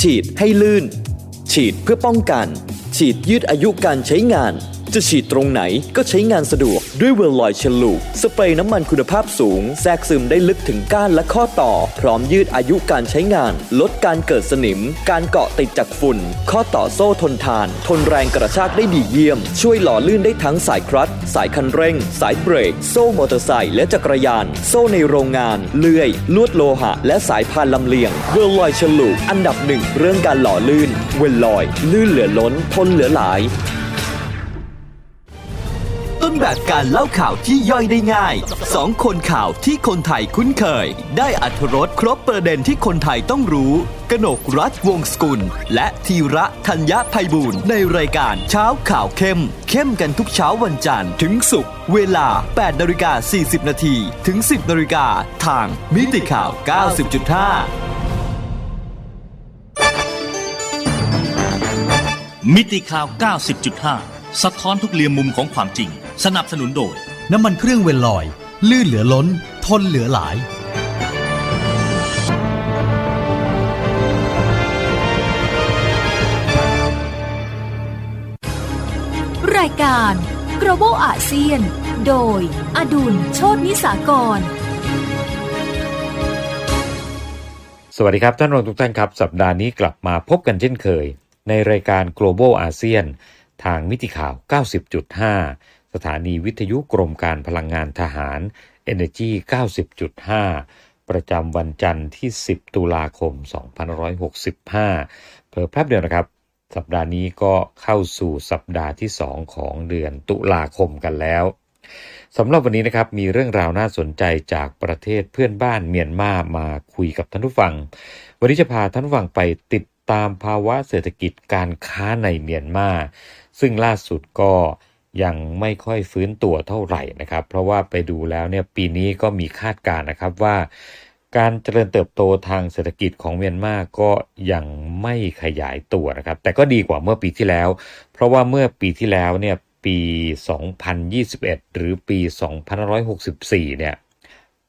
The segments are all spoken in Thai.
ฉีดให้ลื่น ฉีดเพื่อป้องกัน ฉีดยืดอายุการใช้งาน จะฉีดตรงไหนก็ใช้งานสะดวกด้วยเวลลอยฉลูกสเปรย์น้ำมันคุณภาพสูง แทรกซึมได้ลึกถึงก้านและข้อต่อ พร้อมยืดอายุการใช้งาน ลดการเกิดสนิม การเกาะติดจากฝุ่น ข้อต่อโซ่ทนทาน ทนแรงกระชากได้ดีเยี่ยม ช่วยหล่อลื่นได้ทั้งสายคลัตช์สายคันเร่ง สายเบรก โซ่มอเตอร์ไซค์และจักรยาน โซ่ในโรงงาน เลื่อย ลวดโลหะ และสายพานลำเลียงเวลลอยฉลูกอันดับหนึ่งเรื่องการหล่อลื่น เวลลอย ลื่นเหลือล้น ทนเหลือหลาย แบบการเล่าข่าวที่ย่อยได้ง่ายสองคนข่าวที่คนไทยคุ้นเคย ได้อัธรสครบประเด็นที่คนไทยต้องรู้กนกรัฐวงศ์สกุล และธีระธัญญาภัยบูรณ์ในรายการเช้าข่าวเข้ม เข้มกันทุกเช้าวันจันทร์ถึงศุกร์เวลา 8นาฬิกา40 นาทีถึง 10นาฬิกาทางมิติข่าว 90.5 มิติข่าว 90.5 สะท้อนทุกเรียมมุมของความจริง สนับสนุนโดย น้ำมันเครื่องเวลลอย ลื่นเหลือล้น ทนเหลือหลาย รายการ Global ASEAN โดย อดุลโชตนิสากร สวัสดีครับท่านรองทุกท่านครับ สัปดาห์นี้กลับมาพบกันเช่นเคย ในรายการ Global ASEAN ทางมิติข่าว 90.5 สถานีวิทยุกรมการพลังงานทหาร Energy 90.5 ประจำวันจันทร์ที่ 10 ตุลาคม 2565 เพิ่มแป๊บเดียวนะครับ สัปดาห์นี้ก็เข้าสู่สัปดาห์ที่ 2 ของเดือนตุลาคมกันแล้วสำหรับวันนี้นะครับมีเรื่องราวน่าสนใจจากประเทศเพื่อนบ้านเมียนมามาคุยกับท่านผู้ฟัง วันนี้จะพาท่านผู้ฟังไปติดตามภาวะเศรษฐกิจการค้าในเมียนมา ซึ่งล่าสุดก็ ยังไม่ค่อยฟื้นตัวเท่าไหร่นะครับ เพราะว่าไปดูแล้วเนี่ยปีนี้ก็มีคาดการณ์นะครับว่า การเจริญเติบโตทางเศรษฐกิจของเมียนมาก็ยังไม่ขยายตัวนะครับ แต่ก็ดีกว่าเมื่อปีที่แล้ว เพราะว่าเมื่อปีที่แล้วเนี่ยปี 2021 หรือปี 2564 เนี่ย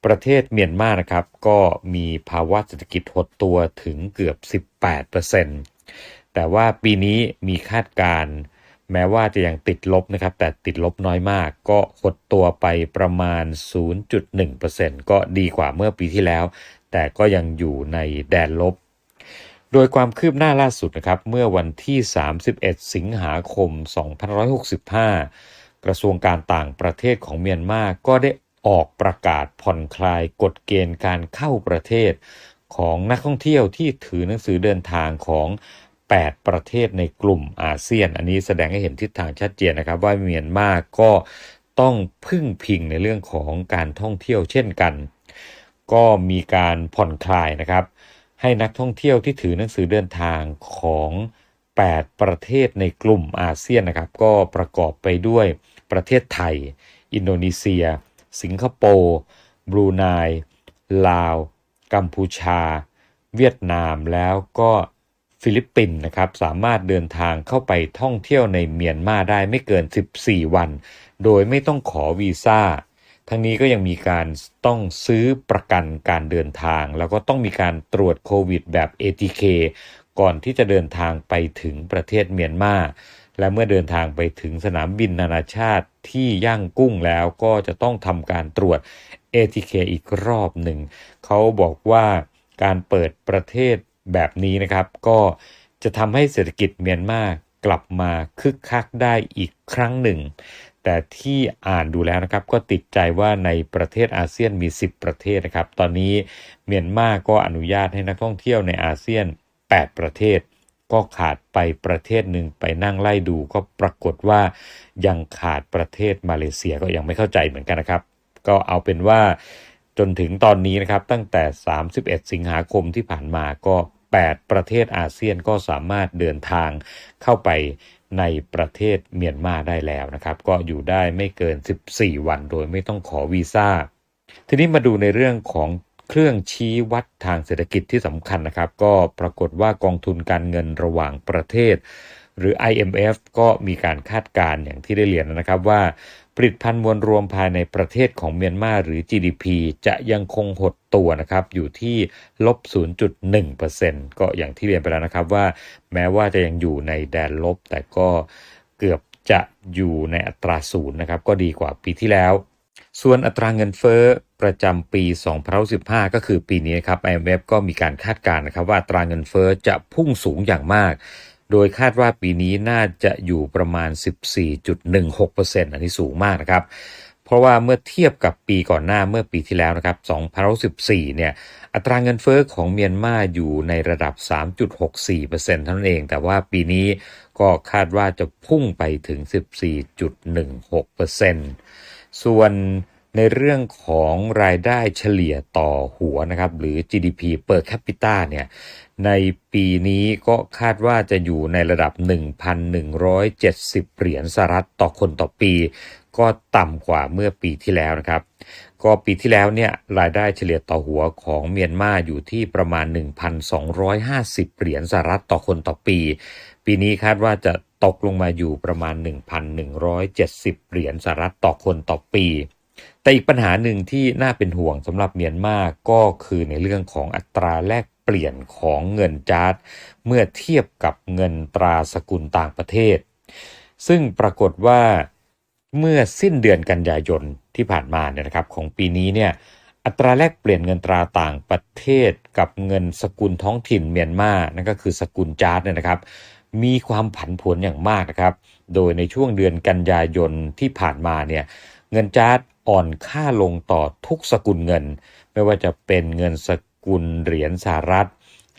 ประเทศเมียนมานะครับ ก็มีภาวะเศรษฐกิจหดตัวถึงเกือบ 18%แต่ว่าปีนี้มีคาดการณ์ แม้ว่าจะยังติดลบนะครับ แต่ติดลบน้อยมาก ก็หดตัวไปประมาณ 0.1%ก็ดีกว่าเมื่อปีที่แล้ว แต่ก็ยังอยู่ในแดนลบ โดยความคืบหน้าล่าสุดนะครับ เมื่อวันที่ 31 สิงหาคม 2565 กระทรวงการต่างประเทศของเมียนมาก็ได้ออกประกาศผ่อนคลายกฎเกณฑ์การเข้าประเทศ ของนักท่องเที่ยวที่ถือหนังสือเดินทางของ 8 ประเทศในกลุ่มอาเซียน อันนี้แสดงให้เห็นทิศทางชัดเจนนะครับ ว่าเมียนมาก็ต้องพึ่งพิงในเรื่องของการท่องเที่ยวเช่นกัน ก็มีการผ่อนคลายนะครับ ให้นักท่องเที่ยวที่ถือหนังสือเดินทางของ 8 ประเทศในกลุ่มอาเซียนนะครับ ก็ประกอบไปด้วยประเทศไทย อินโดนีเซีย สิงคโปร์บรูไนลาว กัมพูชา เวียดนามแล้วก็ ฟิลิปปินส์นะครับสามารถเดินทางเข้าไปท่องเที่ยวในเมียนมาได้ไม่เกิน 14 วัน โดยไม่ต้องขอวีซ่า ทั้งนี้ก็ยังมีการต้องซื้อประกันการเดินทาง แล้วก็ต้องมีการตรวจโควิดแบบ ATK ก่อนที่จะเดินทางไปถึงประเทศเมียนมาและเมื่อเดินทางไปถึงสนามบินนานาชาติที่ย่างกุ้งแล้วก็จะต้องทำการตรวจ ATK อีกรอบหนึ่ง เขาบอกว่าการเปิดประเทศ แบบนี้นะครับ ก็จะทำให้เศรษฐกิจเมียนมากลับมาคึกคักได้อีกครั้งหนึ่ง แต่ที่อ่านดูแล้วนะครับก็ติดใจว่าในประเทศอาเซียนมี 10 ประเทศนะครับ ตอนนี้เมียนมาก็อนุญาตให้นักท่องเที่ยวในอาเซียน 8 ประเทศ ก็ขาดไปประเทศหนึ่งไปนั่งไล่ดู ก็ปรากฏว่ายังขาดประเทศมาเลเซียก็ยังไม่เข้าใจเหมือนกันนะครับ ก็เอาเป็นว่า จนถึงตอนนี้นะครับตั้งแต่ 31 สิงหาคมที่ผ่านมาก็ 8 ประเทศอาเซียนก็สามารถเดินทางเข้าไปในประเทศเมียนมาได้แล้วนะครับ ก็อยู่ได้ไม่เกิน 14 วันโดยไม่ต้องขอวีซ่า ทีนี้มาดูในเรื่องของเครื่องชี้วัดทางเศรษฐกิจที่สำคัญนะครับ ก็ปรากฏว่ากองทุนการเงินระหว่างประเทศ หรือ IMF ก็มีการคาดการณ์อย่างที่ได้เรียนนะครับว่า ผลิตภัณฑ์มวลรวมภายในประเทศของเมียนมาหรือ GDP จะยังคงหดตัวนะครับอยู่ที่ลบ 0.1%ก็อย่างที่เรียนไปแล้วนะครับว่า แม้ว่าจะยังอยู่ในแดนลบ แต่ก็เกือบจะอยู่ในอัตราศูนย์นะครับก็ดีกว่าปีที่แล้ว ส่วนอัตราเงินเฟ้อประจำปี 2015 ก็คือปีนี้ครับ IMF ก็มีการคาดการณ์นะครับว่าอัตราเงินเฟ้อจะพุ่งสูงอย่างมาก โดยคาดว่าปีนี้น่าจะอยู่ประมาณ 14.16%อันนี้สูงมากนะครับ เพราะว่าเมื่อเทียบกับปีก่อนหน้าเมื่อปีที่แล้วนะครับ2014เนี่ย อัตราเงินเฟอ้อของเมียนมาอยู่ในระดับ 3.64%เท่านั้นเอง แต่ว่าปีนี้ก็คาดว่าจะพุ่งไปถึง 14.16%ส่วนในเรื่องของรายได้เฉลี่ยต่อหัวนะครับ หรือ GDP per capita เนี่ย ในปีนี้ก็คาดว่าจะอยู่ในระดับ 1,170 เหรียญสหรัฐต่อคนต่อปี ก็ต่ำกว่าเมื่อปีที่แล้วนะครับ ก็ปีที่แล้วเนี่ยรายได้เฉลี่ยต่อหัวของเมียนมาอยู่ที่ประมาณ 1,250 เหรียญสหรัฐต่อคนต่อปี ปีนี้คาดว่าจะตกลงมาอยู่ประมาณ 1,170 เหรียญสหรัฐต่อคนต่อปีแต่อีกปัญหาหนึ่งที่น่าเป็นห่วงสำหรับเมียนมาก็คือในเรื่องของอัตราแลก ปลี่ยนของเงินจาร์ดเมื่อเทียบกับเงินตราสกุลต่างประเทศ ซึ่งปรากฏว่าเมื่อสิ้นเดือนกันยายนที่ผ่านมาเนี่ยนะครับของปีนี้เนี่ยอัตราแลกเปลี่ยนเงินตราต่างประเทศกับเงินสกุลท้องถิ่นเมียนมานั่นก็คือสกุลจาร์ดเนี่ยนะครับ มีความผันผวนอย่างมากนะครับ โดยในช่วงเดือนกันยายนที่ผ่านมาเนี่ยเงินจ๊าดอ่อนค่าลงต่อทุกสกุลเงิน ไม่ว่าจะเป็นเงินส กุลเหรียญสหรัฐ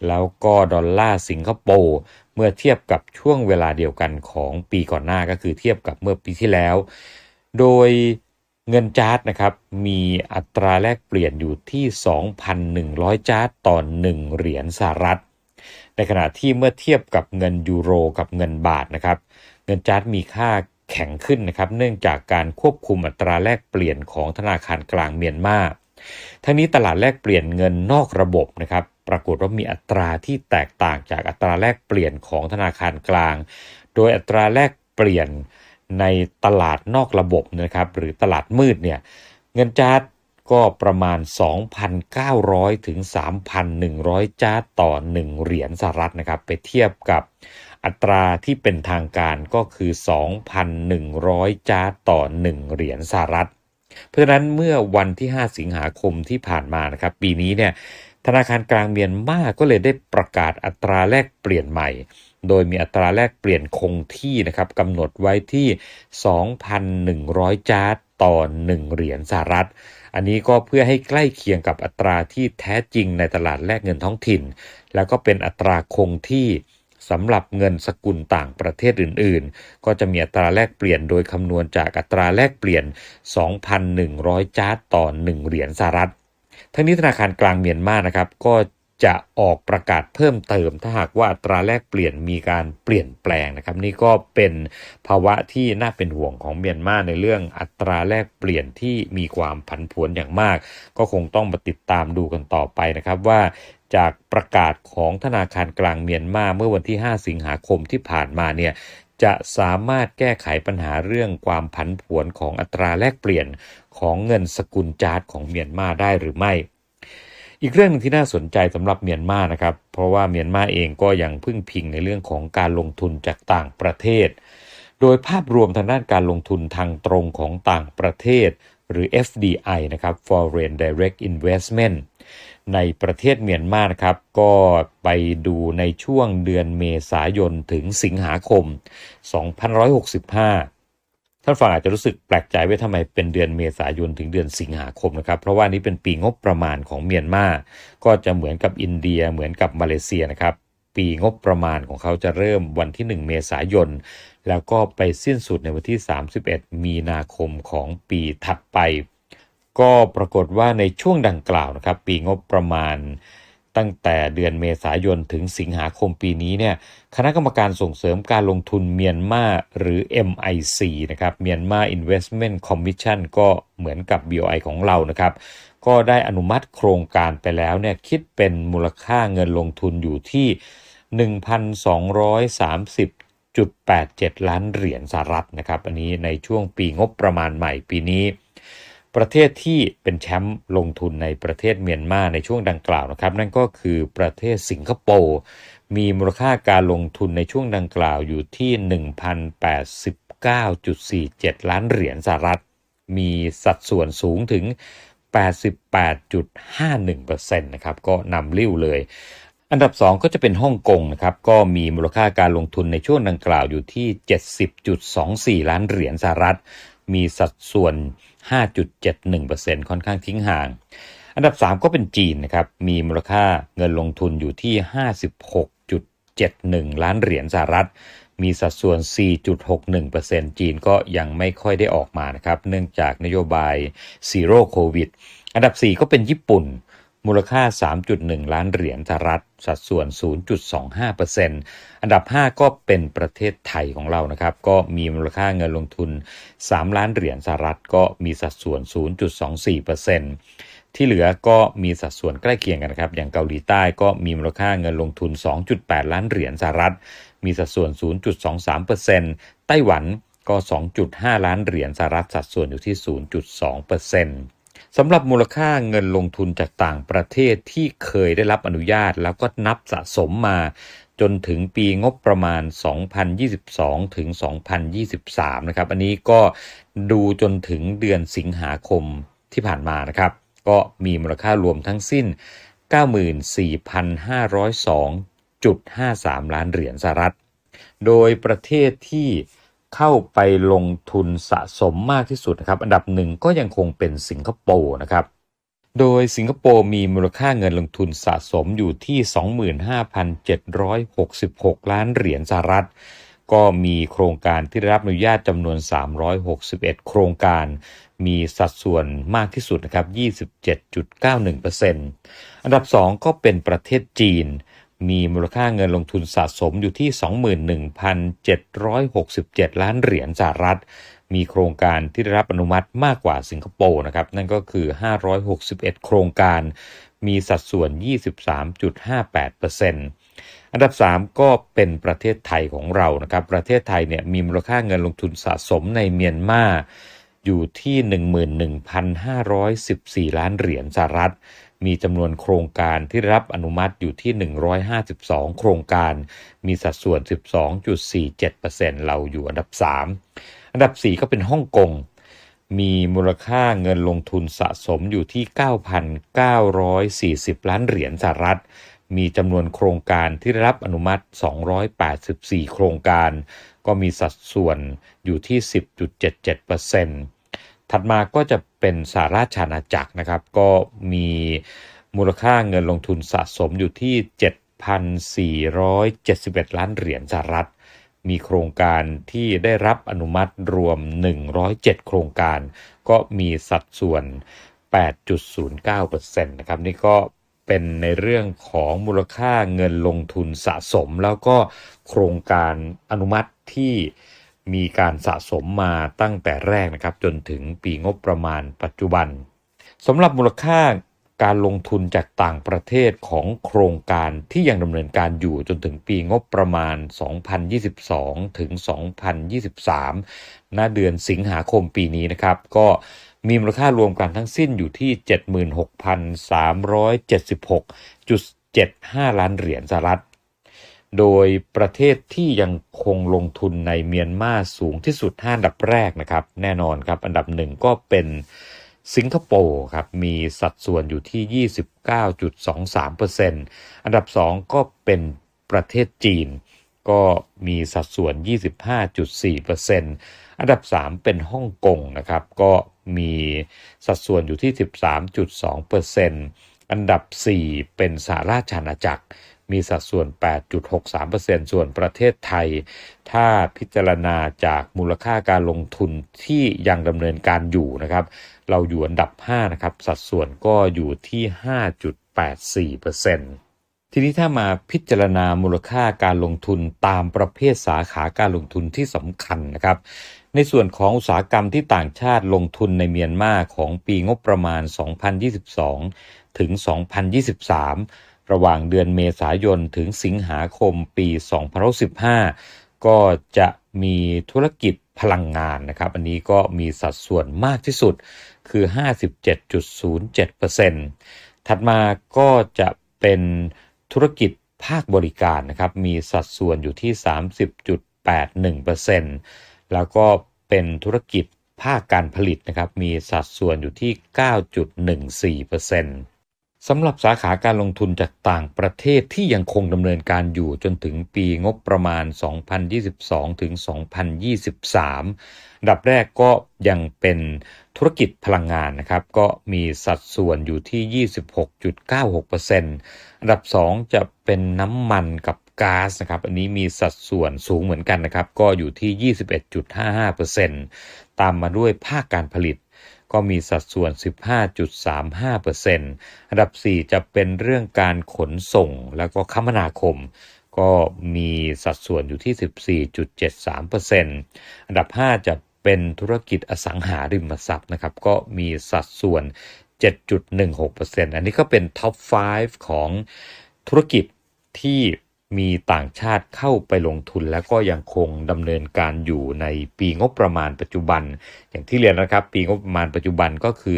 แล้วก็ดอลลาร์สิงคโปร์เมื่อเทียบกับช่วงเวลาเดียวกันของปีก่อนหน้าก็คือเทียบกับเมื่อปีที่แล้ว โดยเงินจ๊าดนะครับมีอัตราแลกเปลี่ยนอยู่ที่ 2,100 จ๊าดต่อ 1 เหรียญสหรัฐ ในขณะที่เมื่อเทียบกับเงินยูโรกับเงินบาทนะครับ เงินจาร์ดมีค่าแข็งขึ้นนะครับ เนื่องจากการควบคุมอัตราแลกเปลี่ยนของธนาคารกลางเมียนมา ทั้งนี้ตลาดแลกเปลี่ยนเงินนอกระบบนะครับปรากฏว่ามีอัตราที่แตกต่างจากอัตราแลกเปลี่ยนของธนาคารกลาง โดยอัตราแลกเปลี่ยนในตลาดนอกระบบนะครับหรือตลาดมืดเนี่ยเงินจาร์ดก็ประมาณ 2,900 ถึง 3,100 จาร์ดต่อ 1 เหรียญสหรัฐนะครับไปเทียบกับอัตราที่เป็นทางการก็คือ 2,100 จาร์ดต่อ 1 เหรียญสหรัฐ เพราะฉะนั้นเมื่อวันที่ 5 สิงหาคมที่ผ่านมานะครับ ปีนี้เนี่ยธนาคารกลางเมียนมาก็เลยได้ประกาศอัตราแลกเปลี่ยนใหม่ โดยมีอัตราแลกเปลี่ยนคงที่นะครับกำหนดไว้ที่ 2,100 จาร์ดต่อ 1 เหรียญสหรัฐ อันนี้ก็เพื่อให้ใกล้เคียงกับอัตราที่แท้จริงในตลาดแลกเงินท้องถิ่น แล้วก็เป็นอัตราคงที่ สำหรับเงินสกุลต่างประเทศอื่น ๆ ก็จะมีอัตราแลกเปลี่ยนโดยคำนวณจากอัตราแลกเปลี่ยน 2,100 จาร์ดต่อ 1 เหรียญสหรัฐ ทั้งนี้ธนาคารกลางเมียนมานะครับก็ จะออกประกาศเพิ่มเติม ถ้าหากว่าตราแลกเปลี่ยนมีการเปลี่ยนแปลงนะครับ นี่ก็เป็นภาวะที่น่าเป็นห่วงของเมียนมาในเรื่องอัตราแลกเปลี่ยนที่มีความผันผวนอย่างมาก ก็คงต้องมาติดตามดูกันต่อไปนะครับว่าจากประกาศของธนาคารกลางเมียนมาเมื่อวันที่ 5 สิงหาคมที่ผ่านมาเนี่ยจะสามารถแก้ไขปัญหาเรื่องความผันผวนของอัตราแลกเปลี่ยนของเงินสกุลจาร์ดของเมียนมาได้หรือไม่ อีกเรื่องนึงที่น่าสนใจสำหรับเมียนมานะครับ เพราะว่าเมียนมาเองก็ยังพึ่งพิงในเรื่องของการลงทุนจากต่างประเทศ โดยภาพรวมทางด้านการลงทุนทางตรงของต่างประเทศ หรือ FDI นะครับ Foreign Direct Investment ในประเทศเมียนมานะครับ ก็ไปดูในช่วงเดือนเมษายนถึงสิงหาคม 2565 ท่านฟังอาจจะรู้สึกแปลกใจว่าทำไมเป็นเดือนเมษายนถึงเดือนสิงหาคมนะครับ เพราะว่านี้เป็นปีงบประมาณของเมียนมา ก็จะเหมือนกับอินเดียเหมือนกับมาเลเซียนะครับ ปีงบประมาณของเขาจะเริ่มวันที่ 1 เมษายน แล้วก็ไปสิ้นสุดในวันที่ 31 มีนาคมของปีถัดไป ก็ปรากฏว่าในช่วงดังกล่าวนะครับ ปีงบประมาณ ตั้งแต่เดือนเมษายนถึงสิงหาคมปีนี้เนี่ยคณะกรรมการส่งเสริมการลงทุนเมียนมาหรือ MIC นะครับเมียนมา Investment Commission ก็เหมือนกับ BOI ของเรานะครับก็ได้อนุมัติโครงการไปแล้วเนี่ยคิดเป็นมูลค่าเงินลงทุนอยู่ที่ 1,230.87 ล้านเหรียญสหรัฐนะครับอันนี้ในช่วงปีงบประมาณใหม่ปีนี้ ประเทศที่เป็นแชมป์ลงทุนในประเทศเมียนมาในช่วงดังกล่าวนะครับ นั่นก็คือประเทศสิงคโปร์มีมูลค่าการลงทุนในช่วงดังกล่าวอยู่ที่ 1,089.47 ล้านเหรียญสหรัฐ มีสัดส่วนสูงถึง 88.51%นะครับก็นำลิ้วเลยอันดับ 2 ก็จะเป็นฮ่องกงนะครับก็มีมูลค่าการลงทุนในช่วงดังกล่าวอยู่ที่ 70.24 ล้านเหรียญสหรัฐ มีสัดส่วน 5.71%ค่อนข้างทิ้งห่าง อันดับ 3 ก็เป็นจีนนะครับ มีมูลค่าเงินลงทุนอยู่ที่ 56.71 ล้านเหรียญสหรัฐ มีสัดส่วน 4.61%จีนก็ยังไม่ค่อยได้ออกมานะครับ เนื่องจากนโยบายซีโร่โควิด อันดับ 4 ก็เป็นญี่ปุ่น มูลค่า 3.1 ล้านเหรียญสหรัฐ สัดส่วน 0.25%อันดับ 5 ก็เป็นประเทศไทยของเรานะครับ ก็มีมูลค่าเงินลงทุน 3 ล้านเหรียญสหรัฐก็มีสัดส่วน 0.24%ที่เหลือก็มีสัดส่วนใกล้เคียงกันนะครับ อย่างเกาหลีใต้ก็มีมูลค่าเงินลงทุน 2.8 ล้านเหรียญสหรัฐ มีสัดส่วน 0.23%ไต้หวันก็ 2.5 ล้านเหรียญสหรัฐ สัดส่วนอยู่ที่ 0.2% สำหรับมูลค่าเงินลงทุนจากต่างประเทศที่เคยได้รับอนุญาตแล้วก็นับสะสมมา จนถึงปีงบประมาณ 2022 ถึง 2023 นะครับ อันนี้ก็ดูจนถึงเดือนสิงหาคมที่ผ่านมานะครับ ก็มีมูลค่ารวมทั้งสิ้น 94,502.53 ล้านเหรียญสหรัฐ โดยประเทศที่ เข้าไปลงทุนสะสมมากที่สุดนะครับ อันดับหนึ่งก็ยังคงเป็นสิงคโปร์นะครับ โดยสิงคโปร์มีมูลค่าเงินลงทุนสะสมอยู่ที่ 25,766 ล้านเหรียญสหรัฐ ก็มีโครงการที่ได้รับอนุญาตจำนวน 361 โครงการ มีสัดส่วนมากที่สุดนะครับ 27.91%อันดับ 2 ก็เป็นประเทศจีน มีมูลค่าเงินลงทุนสะสมอยู่ที่ 21,767 ล้านเหรียญสหรัฐ มีโครงการที่ได้รับอนุมัติมากกว่าสิงคโปร์นะครับ นั่นก็คือ 561 โครงการ มีสัดส่วน 23.58%อันดับ 3 ก็เป็นประเทศไทยของเรานะครับ ประเทศไทยเนี่ยมีมูลค่าเงินลงทุนสะสมในเมียนมาอยู่ที่ 11,514 ล้านเหรียญสหรัฐ มีจำนวนโครงการที่รับอนุมัติอยู่ที่ 152 โครงการ มีสัดส่วน 12.47%เราอยู่อันดับ 3 อันดับ 4 ก็เป็นฮ่องกง มีมูลค่าเงินลงทุนสะสมอยู่ที่ 9,940 ล้านเหรียญสหรัฐ มีจำนวนโครงการที่รับอนุมัติ 284 โครงการ ก็มีสัดส่วนอยู่ที่ 10.77%ถัดมาก็จะ เป็นสหราชอาณาจักรนะครับ ก็มีมูลค่าเงินลงทุนสะสมอยู่ที่ 7,471 ล้านเหรียญสหรัฐ มีโครงการที่ได้รับอนุมัติรวม 107 โครงการ ก็มีสัดส่วน 8.09%นะครับนี่ก็เป็นในเรื่องของมูลค่าเงินลงทุนสะสม แล้วก็โครงการอนุมัติที่ มีการสะสมมาตั้งแต่แรกนะครับจนถึงปีงบประมาณปัจจุบันสำหรับมูลค่าการลงทุนจากต่างประเทศของโครงการที่ยังดำเนินการอยู่จนถึงปีงบประมาณ 2022 ถึง 2023 ณ เดือนสิงหาคมปีนี้นะครับ ก็มีมูลค่ารวมกันทั้งสิ้นอยู่ที่ 76,376.75 ล้านเหรียญสหรัฐ โดยประเทศที่ยังคงลงทุนในเมียนมาสูงที่สุด 5 อันดับแรกนะครับ แน่นอนครับ อันดับหนึ่งก็เป็นสิงคโปร์ครับ มีสัดส่วนอยู่ที่ 29.23%อันดับ 2 ก็เป็นประเทศจีน ก็มีสัดส่วน 25.4%อันดับ 3 เป็นฮ่องกงนะครับ ก็มีสัดส่วนอยู่ที่ 13.2%อันดับ 4 เป็นสหราชอาณาจักร มีสัดส่วน 8.63%ส่วนประเทศไทย ถ้าพิจารณาจากมูลค่าการลงทุนที่ยังดำเนินการอยู่นะครับ เราอยู่อันดับ 5 นะครับ สัดส่วนก็อยู่ที่ 5.84%ทีนี้ถ้ามาพิจารณามูลค่าการลงทุนตามประเภทสาขาการลงทุนที่สำคัญนะครับ ในส่วนของอุตสาหกรรมที่ต่างชาติลงทุนในเมียนมาของปีงบประมาณ 2022 ถึง 2023 ระหว่างเดือนเมษายนถึงสิงหาคมปี 2015 ก็จะมีธุรกิจพลังงานนะครับ อันนี้ก็มีสัดส่วนมากที่สุดคือ 57.07%ถัดมาก็จะเป็นธุรกิจภาคบริการนะครับ มีสัดส่วนอยู่ที่ 30.81%แล้วก็เป็นธุรกิจภาคการผลิตนะครับ มีสัดส่วนอยู่ที่ 9.14% สำหรับสาขาการลงทุนจากต่างประเทศที่ยังคงดำเนินการอยู่จนถึงปีงบประมาณ 2022 ถึง 2023 ดับแรกก็ยังเป็นธุรกิจพลังงานนะครับ ก็มีสัดส่วนอยู่ที่ 26.96%อันดับ 2 จะเป็นน้ำมันกับก๊าซนะครับ อันนี้มีสัดส่วนสูงเหมือนกันนะครับ ก็อยู่ที่ 21.55%ตามมาด้วยภาคการผลิต ก็มีสัดส่วน 15.35%อันดับ 4 จะเป็นเรื่องการขนส่งแล้วก็คมนาคม ก็มีสัดส่วนอยู่ที่ 14.73%อันดับ 5 จะเป็นธุรกิจอสังหาริมทรัพย์นะครับก็มีสัดส่วน 7.16%อันนี้ก็เป็นท็อป 5 ของธุรกิจที่ มีต่างชาติเข้าไปลงทุนแล้วก็ยังคงดำเนินการอยู่ในปีงบประมาณปัจจุบัน อย่างที่เรียนนะครับ ปีงบประมาณปัจจุบันก็คือ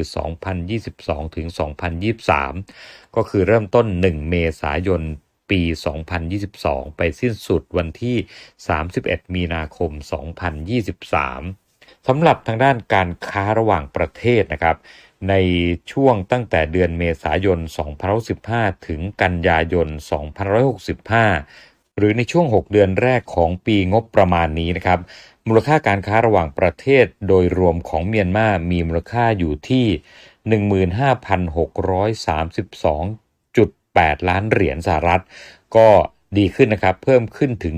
2022 ถึง 2023 ก็คือเริ่มต้น 1 เมษายนปี 2022 ไปสิ้นสุดวันที่ 31 มีนาคม 2023สำหรับทางด้านการค้าระหว่างประเทศนะครับ ในช่วงตั้งแต่เดือนเมษายน2015ถึงกันยายน 2565 หรือในช่วง 6 เดือนแรกของปีงบประมาณนี้นะครับ มูลค่าการค้าระหว่างประเทศโดยรวมของเมียนมา มีมูลค่าอยู่ที่ 15,632.8 ล้านเหรียญสหรัฐ ก็ดีขึ้นนะครับ เพิ่มขึ้นถึง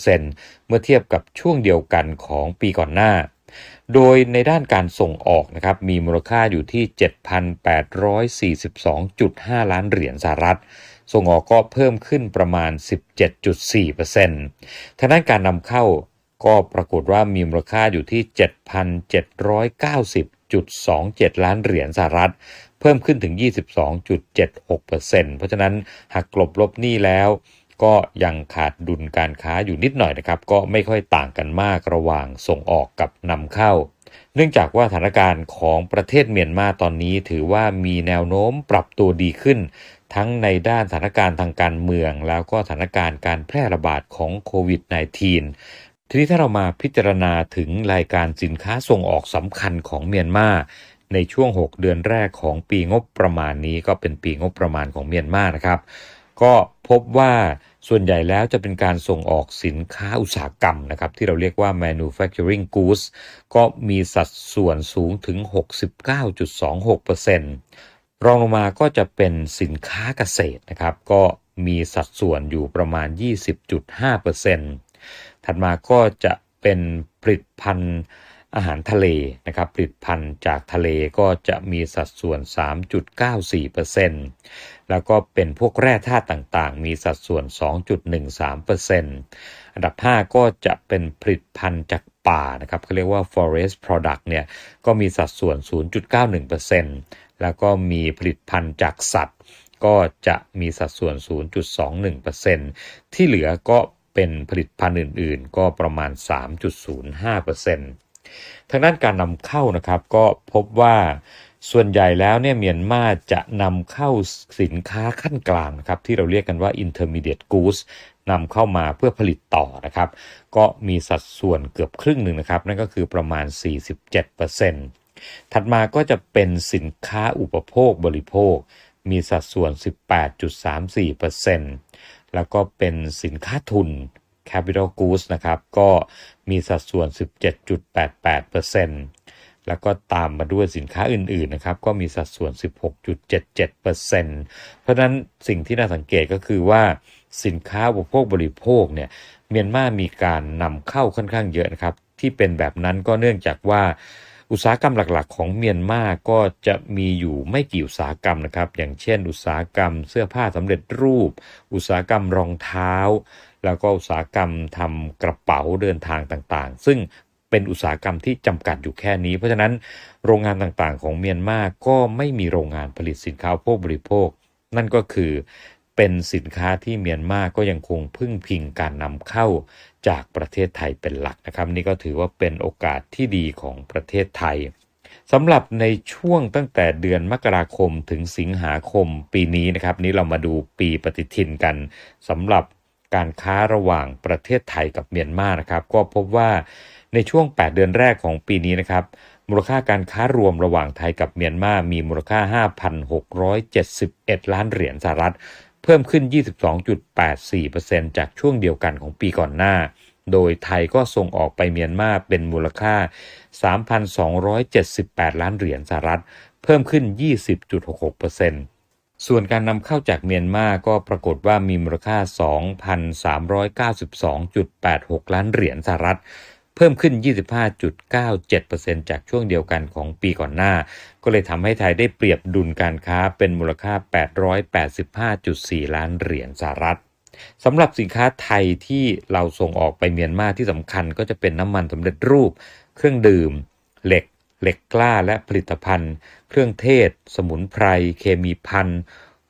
20%เมื่อเทียบกับช่วงเดียวกันของปีก่อนหน้า โดยในด้านการส่งออกนะครับมีมูลค่าอยู่ที่ 7,842.5 ล้านเหรียญสหรัฐ ส่งออกก็เพิ่มขึ้นประมาณ 17.4%ทางด้านการนำเข้าก็ปรากฏว่ามีมูลค่าอยู่ที่ 7,790.27 ล้านเหรียญสหรัฐ เพิ่มขึ้นถึง 22.76%เพราะฉะนั้นหากกลบลบหนี้แล้ว ก็ยังขาดดุลการค้าอยู่นิดหน่อยนะครับ ก็ไม่ค่อยต่างกันมากระหว่างส่งออกกับนำเข้า เนื่องจากว่าสถานการณ์ของประเทศเมียนมาตอนนี้ถือว่ามีแนวโน้มปรับตัวดีขึ้น ทั้งในด้านสถานการณ์ทางการเมือง แล้วก็สถานการณ์การแพร่ระบาดของโควิด -19 ทีนี้ถ้าเรามาพิจารณาถึงรายการสินค้าส่งออกสำคัญของเมียนมาในช่วง 6 เดือนแรกของปีงบประมาณนี้ก็เป็นปีงบประมาณของเมียนมานะครับ ก็พบว่า ส่วนใหญ่แล้วจะเป็นการส่งออกสินค้าอุตสาหกรรมนะครับ ที่เราเรียกว่า manufacturing goods ก็มีสัดส่วนสูงถึง 69.26%รองลงมาก็จะเป็นสินค้าเกษตรนะครับ ก็มีสัดส่วนอยู่ประมาณ 20.5%ถัดมาก็จะเป็นผลิตภัณฑ์ อาหารทะเลนะครับผลิตภัณฑ์จากทะเลก็จะมีสัดส่วน 3.94%แล้วก็เป็นพวกแร่ธาตุต่างๆ มีสัดส่วน 2.13%อันดับ 5 ก็จะเป็นผลิตภัณฑ์จากป่านะครับเขาเรียกว่า forest product เนี่ยก็มีสัดส่วน 0.91%แล้วก็มีผลิตภัณฑ์จากสัตว์ ก็จะมีสัดส่วน 0.21%ที่เหลือก็เป็นผลิตภัณฑ์อื่นๆ ก็ประมาณ 3.05% ทางด้านการนำเข้านะครับก็พบว่าส่วนใหญ่แล้วเนี่ยเมียนมาจะนำเข้าสินค้าขั้นกลางนะครับที่เราเรียกกันว่า intermediate goods นำเข้ามาเพื่อผลิตต่อนะครับ ก็มีสัดส่วนเกือบครึ่งหนึ่งนะครับ นั่นก็คือประมาณ 47%ถัดมาก็จะเป็นสินค้าอุปโภคบริโภค มีสัดส่วน 18.34%แล้วก็เป็นสินค้าทุน capital goods นะครับ ก็มีสัดส่วน 17.88%แล้วก็ตามมาด้วยสินค้าอื่นๆนะครับ ก็มีสัดส่วน 16.77%เพราะนั้นสิ่งที่น่าสังเกตก็คือว่าสินค้าอุปโภคบริโภคเนี่ยเมียนมามีการนำเข้าค่อนข้างเยอะนะครับ ที่เป็นแบบนั้นก็เนื่องจากว่าอุตสาหกรรมหลักๆ ของเมียนมาก็จะมีอยู่ไม่กี่อุตสาหกรรมนะครับ อย่างเช่น อุตสาหกรรมเสื้อผ้าสำเร็จรูป อุตสาหกรรมรองเท้า แล้วก็อุตสาหกรรมทำกระเป๋าเดินทางต่างๆ ซึ่งเป็นอุตสาหกรรมที่จำกัดอยู่แค่นี้ เพราะฉะนั้นโรงงานต่างๆ ของเมียนมาก็ไม่มีโรงงานผลิตสินค้าพวกบริโภค นั่นก็คือเป็นสินค้าที่เมียนมาก็ยังคงพึ่งพิงการนำเข้าจากประเทศไทยเป็นหลักนะครับ นี่ก็ถือว่าเป็นโอกาสที่ดีของประเทศไทยสำหรับในช่วงตั้งแต่เดือนมกราคมถึงสิงหาคมปีนี้นะครับ นี้เรามาดูปีปฏิทินกันสำหรับ การค้าระหว่างประเทศไทยกับเมียนมานะครับก็พบว่าในช่วง 8 เดือนแรกของปีนี้นะครับมูลค่าการค้ารวมระหว่างไทยกับเมียนมามีมูลค่า 5,671 ล้านเหรียญสหรัฐ เพิ่มขึ้น 22.84%จากช่วงเดียวกันของปีก่อนหน้า โดยไทยก็ส่งออกไปเมียนมาเป็นมูลค่า 3,278 ล้านเหรียญสหรัฐ เพิ่มขึ้น 20.66% ส่วนการนำเข้าจากเมียนมาก็ปรากฏว่ามีมูลค่า 2,392.86 ล้านเหรียญสหรัฐ เพิ่มขึ้น 25.97%จากช่วงเดียวกันของปีก่อนหน้า ก็เลยทำให้ไทยได้เปรียบดุลการค้าเป็นมูลค่า 885.4 ล้านเหรียญสหรัฐสำหรับสินค้าไทยที่เราส่งออกไปเมียนมาที่สำคัญก็จะเป็นน้ำมันสำเร็จรูป เครื่องดื่ม เหล็ก เหล็กกล้าและผลิตภัณฑ์ เครื่องเทศ สมุนไพร เคมีพัน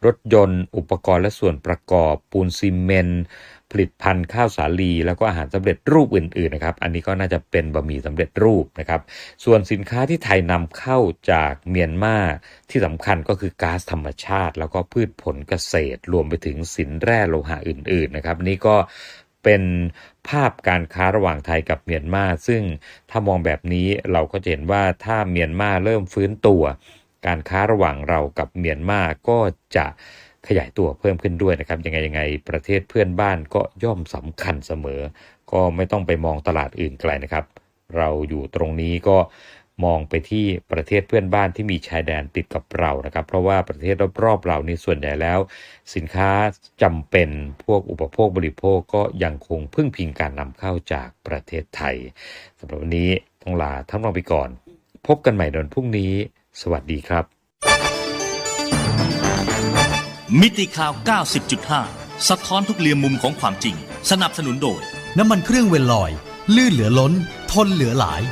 รถยนต์ อุปกรณ์และส่วนประกอบ ปูนซีเมนต์ผลิตภัณฑ์ข้าวสาลี แล้วก็อาหารสำเร็จรูปอื่นๆนะครับ อันนี้ก็น่าจะเป็นบะหมี่สำเร็จรูปนะครับ ส่วนสินค้าที่ไทยนำเข้าจากเมียนมาที่สำคัญก็คือก๊าซธรรมชาติ แล้วก็พืชผลเกษตร รวมไปถึงสินแร่โลหะอื่น ๆ นะครับ นี่ก็เป็น ภาพการค้าระหว่างไทยกับเมียนมา ซึ่งถ้ามองแบบนี้เราก็จะเห็นว่าถ้าเมียนมาเริ่มฟื้นตัว การค้าระหว่างเรากับเมียนมาก็จะขยายตัวเพิ่มขึ้นด้วยนะครับ ยังไงยังไงประเทศเพื่อนบ้านก็ย่อมสำคัญเสมอ ก็ไม่ต้องไปมองตลาดอื่นไกลนะครับ เราอยู่ตรงนี้ก็ มองไปที่ประเทศเพื่อนบ้านที่มีชายแดนติดกับเรานะครับ เพราะว่าประเทศรอบๆเรานี่ส่วนใหญ่แล้ว สินค้าจำเป็นพวกอุปโภคบริโภคก็ยังคงพึ่งพิงการนำเข้าจากประเทศไทยสำหรับวันนี้ต้องลาท่านรองไปก่อน พบกันใหม่ในวันพรุ่งนี้ สวัสดีครับ มิติข่าว 90.5 สะท้อนทุกเรียมมุมของความจริง สนับสนุนโดย น้ำมันเครื่องเวลลอย ลื่นเหลือล้น ทนเหลือหลาย